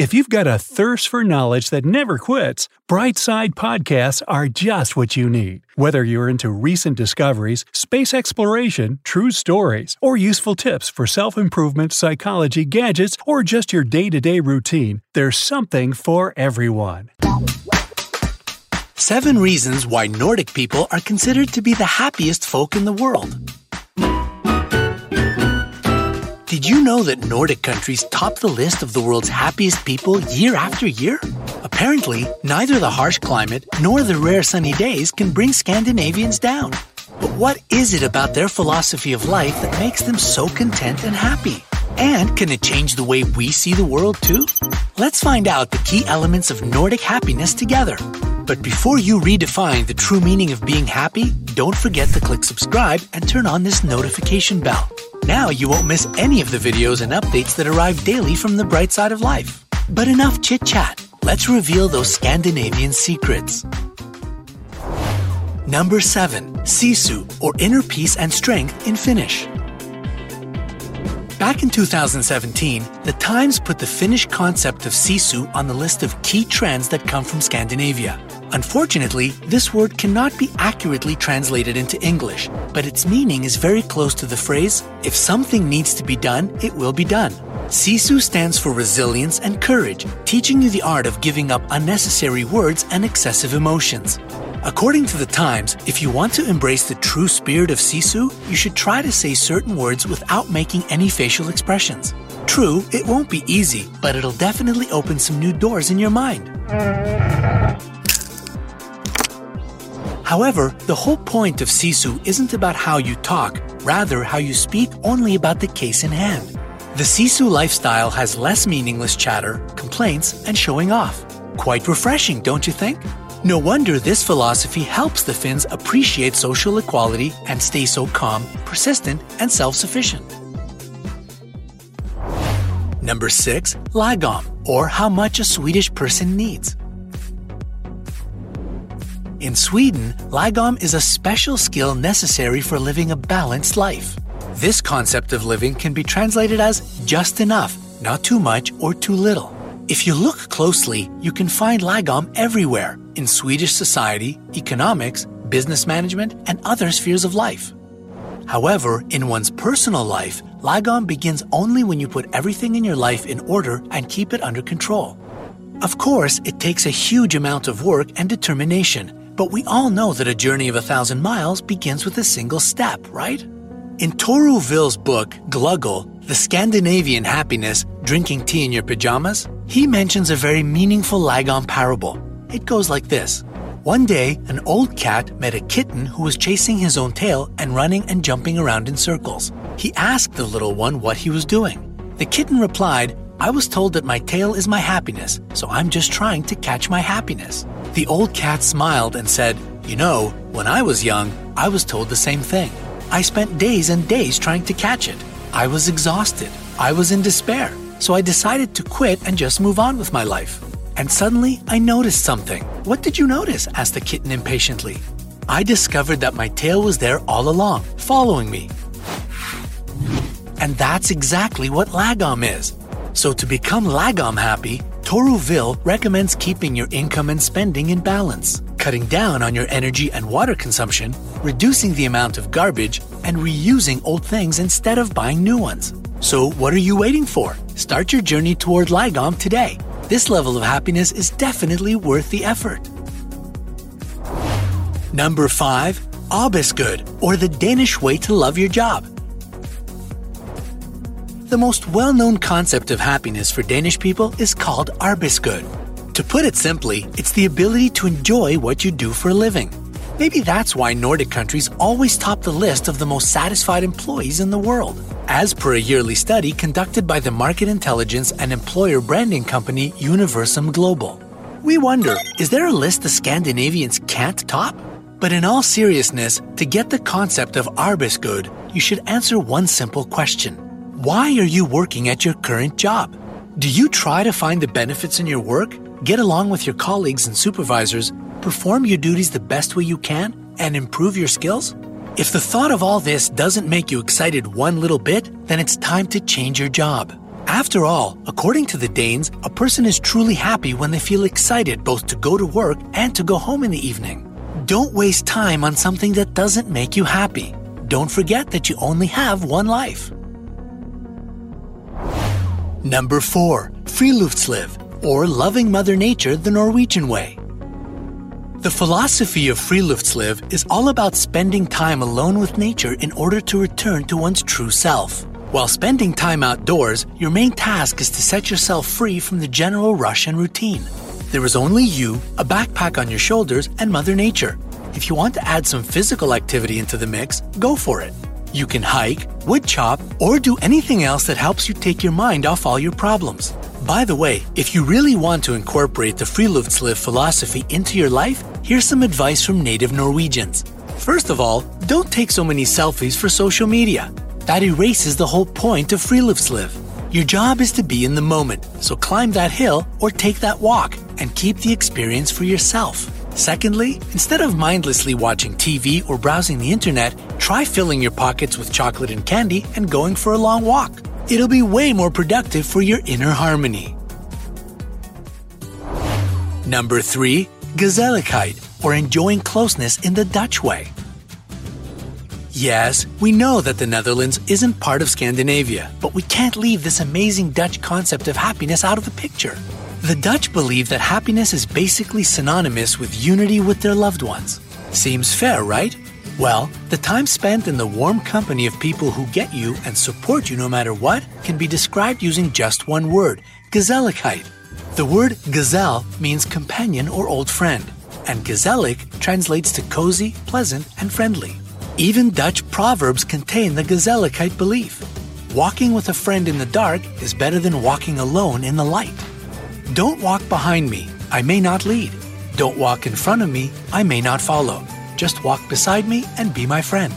If you've got a thirst for knowledge that never quits, Brightside Podcasts are just what you need. Whether you're into recent discoveries, space exploration, true stories, or useful tips for self improvement, psychology, gadgets, or just your day to day routine, there's something for everyone. Seven reasons why Nordic people are considered to be the happiest folk in the world. Did you know that Nordic countries top the list of the world's happiest people year after year? Apparently, neither the harsh climate nor the rare sunny days can bring Scandinavians down. But what is it about their philosophy of life that makes them so content and happy? And can it change the way we see the world too? Let's find out the key elements of Nordic happiness together. But before you redefine the true meaning of being happy, don't forget to click subscribe and turn on this notification bell. Now you won't miss any of the videos and updates that arrive daily from the bright side of life. But enough chit chat. Let's reveal those Scandinavian secrets. Number 7. Sisu, or inner peace and strength in Finnish. Back in 2017, The Times put the Finnish concept of sisu on the list of key trends that come from Scandinavia. Unfortunately, this word cannot be accurately translated into English, but its meaning is very close to the phrase, if something needs to be done, it will be done. Sisu stands for resilience and courage, teaching you the art of giving up unnecessary words and excessive emotions. According to the Times, if you want to embrace the true spirit of Sisu, you should try to say certain words without making any facial expressions. True, it won't be easy, but it'll definitely open some new doors in your mind. However, the whole point of Sisu isn't about how you talk, rather, how you speak only about the case in hand. The Sisu lifestyle has less meaningless chatter, complaints, and showing off. Quite refreshing, don't you think? No wonder this philosophy helps the Finns appreciate social equality and stay so calm, persistent, and self sufficient. Number 6. Lagom, or how much a Swedish person needs. In Sweden, lagom is a special skill necessary for living a balanced life. This concept of living can be translated as just enough, not too much or too little. If you look closely, you can find lagom everywhere in Swedish society, economics, business management, and other spheres of life. However, in one's personal life, lagom begins only when you put everything in your life in order and keep it under control. Of course, it takes a huge amount of work and determination, but we all know that a journey of a thousand miles begins with a single step, right? In Toru Ville's book, Gluggle, The Scandinavian Happiness Drinking Tea in Your Pajamas, he mentions a very meaningful Lagom parable. It goes like this One day, an old cat met a kitten who was chasing his own tail and running and jumping around in circles. He asked the little one what he was doing. The kitten replied, I was told that my tail is my happiness, so I'm just trying to catch my happiness. The old cat smiled and said, You know, when I was young, I was told the same thing. I spent days and days trying to catch it. I was exhausted. I was in despair. So I decided to quit and just move on with my life. And suddenly, I noticed something. What did you notice? asked the kitten impatiently. I discovered that my tail was there all along, following me. And that's exactly what Lagom is. So to become Lagom happy, Toru Ville recommends keeping your income and spending in balance, cutting down on your energy and water consumption, reducing the amount of garbage, and reusing old things instead of buying new ones. So what are you waiting for? Start your journey toward Lagom today. This level of happiness is definitely worth the effort. Number 5. Arbejdsglæde, or the Danish way to love your job. The most well known concept of happiness for Danish people is called arbejdsglæde. To put it simply, it's the ability to enjoy what you do for a living. Maybe that's why Nordic countries always top the list of the most satisfied employees in the world, as per a yearly study conducted by the market intelligence and employer branding company Universum Global. We wonder is there a list the Scandinavians can't top? But in all seriousness, to get the concept of arbejdsglæde, you should answer one simple question why are you working at your current job? Do you try to find the benefits in your work, get along with your colleagues and supervisors, perform your duties the best way you can, and improve your skills? If the thought of all this doesn't make you excited one little bit, then it's time to change your job. After all, according to the Danes, a person is truly happy when they feel excited both to go to work and to go home in the evening. Don't waste time on something that doesn't make you happy. Don't forget that you only have one life. Number 4. Friluftsliv, or loving Mother Nature the Norwegian way. The philosophy of Friluftsliv is all about spending time alone with nature in order to return to one's true self. While spending time outdoors, your main task is to set yourself free from the general rush and routine. There is only you, a backpack on your shoulders, and Mother Nature. If you want to add some physical activity into the mix, go for it. You can hike, wood chop, or do anything else that helps you take your mind off all your problems. By the way, if you really want to incorporate the Friluftsliv philosophy into your life, here's some advice from native Norwegians. First of all, don't take so many selfies for social media. That erases the whole point of Friluftsliv. Your job is to be in the moment, so climb that hill or take that walk and keep the experience for yourself. Secondly, instead of mindlessly watching TV or browsing the internet, try filling your pockets with chocolate and candy and going for a long walk. It'll be way more productive for your inner harmony. Number 3. Gezelligheid, or enjoying closeness in the Dutch way. Yes, we know that the Netherlands isn't part of Scandinavia, but we can't leave this amazing Dutch concept of happiness out of the picture. The Dutch believe that happiness is basically synonymous with unity with their loved ones. Seems fair, right? Well, the time spent in the warm company of people who get you and support you no matter what can be described using just one word gezelligheid. The word gezel means companion or old friend, and gezellig translates to cozy, pleasant, and friendly. Even Dutch proverbs contain the gezelligheid belief. Walking with a friend in the dark is better than walking alone in the light. Don't walk behind me, I may not lead. Don't walk in front of me, I may not follow. Just walk beside me and be my friend.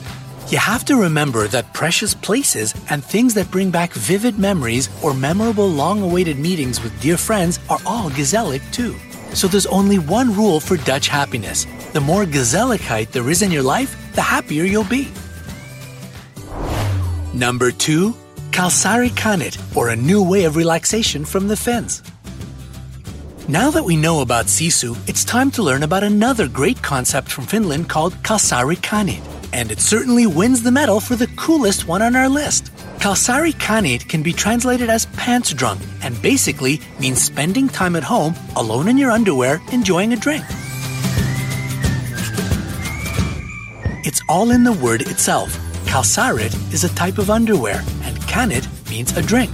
You have to remember that precious places and things that bring back vivid memories or memorable long awaited meetings with dear friends are all gezellig too. So there's only one rule for Dutch happiness. The more gezelligheid there is in your life, the happier you'll be. Number 2. Kalsarikännit, or a new way of relaxation from the Finns. Now that we know about Sisu, it's time to learn about another great concept from Finland called Kalsarikännit. And it certainly wins the medal for the coolest one on our list. Kalsarikännit can be translated as pants drunk and basically means spending time at home, alone in your underwear, enjoying a drink. It's all in the word itself. Kalsarit is a type of underwear, and kännit means a drink.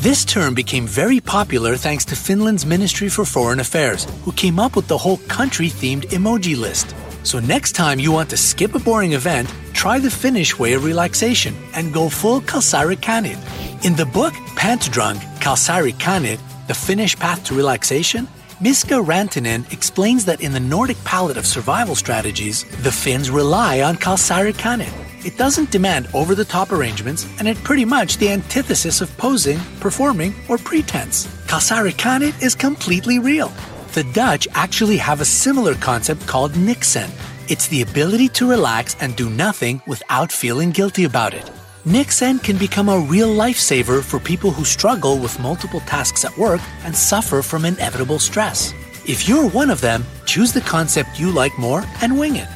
This term became very popular thanks to Finland's Ministry for Foreign Affairs, who came up with the whole country themed emoji list. So next time you want to skip a boring event, try the Finnish way of relaxation and go full Kalsarikännit. In the book Pants Drunk, Kalsarikännit, The Finnish Path to Relaxation, Miska Rantanen explains that in the Nordic palette of survival strategies, the Finns rely on Kalsarikännit. It doesn't demand over the top arrangements, and it's pretty much the antithesis of posing, performing, or pretense. Kalsarikännit is completely real. The Dutch actually have a similar concept called niksen. It's the ability to relax and do nothing without feeling guilty about it. Niksen can become a real lifesaver for people who struggle with multiple tasks at work and suffer from inevitable stress. If you're one of them, choose the concept you like more and wing it.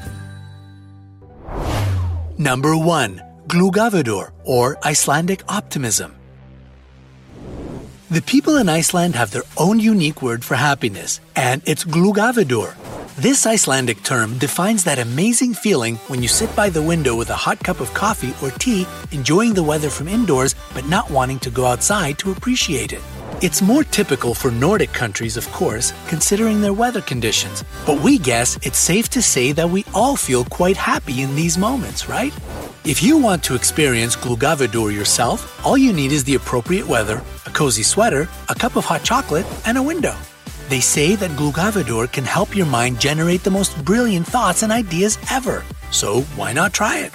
Number 1. Gluggaveður, or Icelandic optimism. The people in Iceland have their own unique word for happiness, and it's gluggaveður. This Icelandic term defines that amazing feeling when you sit by the window with a hot cup of coffee or tea, enjoying the weather from indoors but not wanting to go outside to appreciate it. It's more typical for Nordic countries, of course, considering their weather conditions, but we guess it's safe to say that we all feel quite happy in these moments, right? If you want to experience Gluggaveður yourself, all you need is the appropriate weather, a cozy sweater, a cup of hot chocolate, and a window. They say that Gluggaveður can help your mind generate the most brilliant thoughts and ideas ever. So why not try it?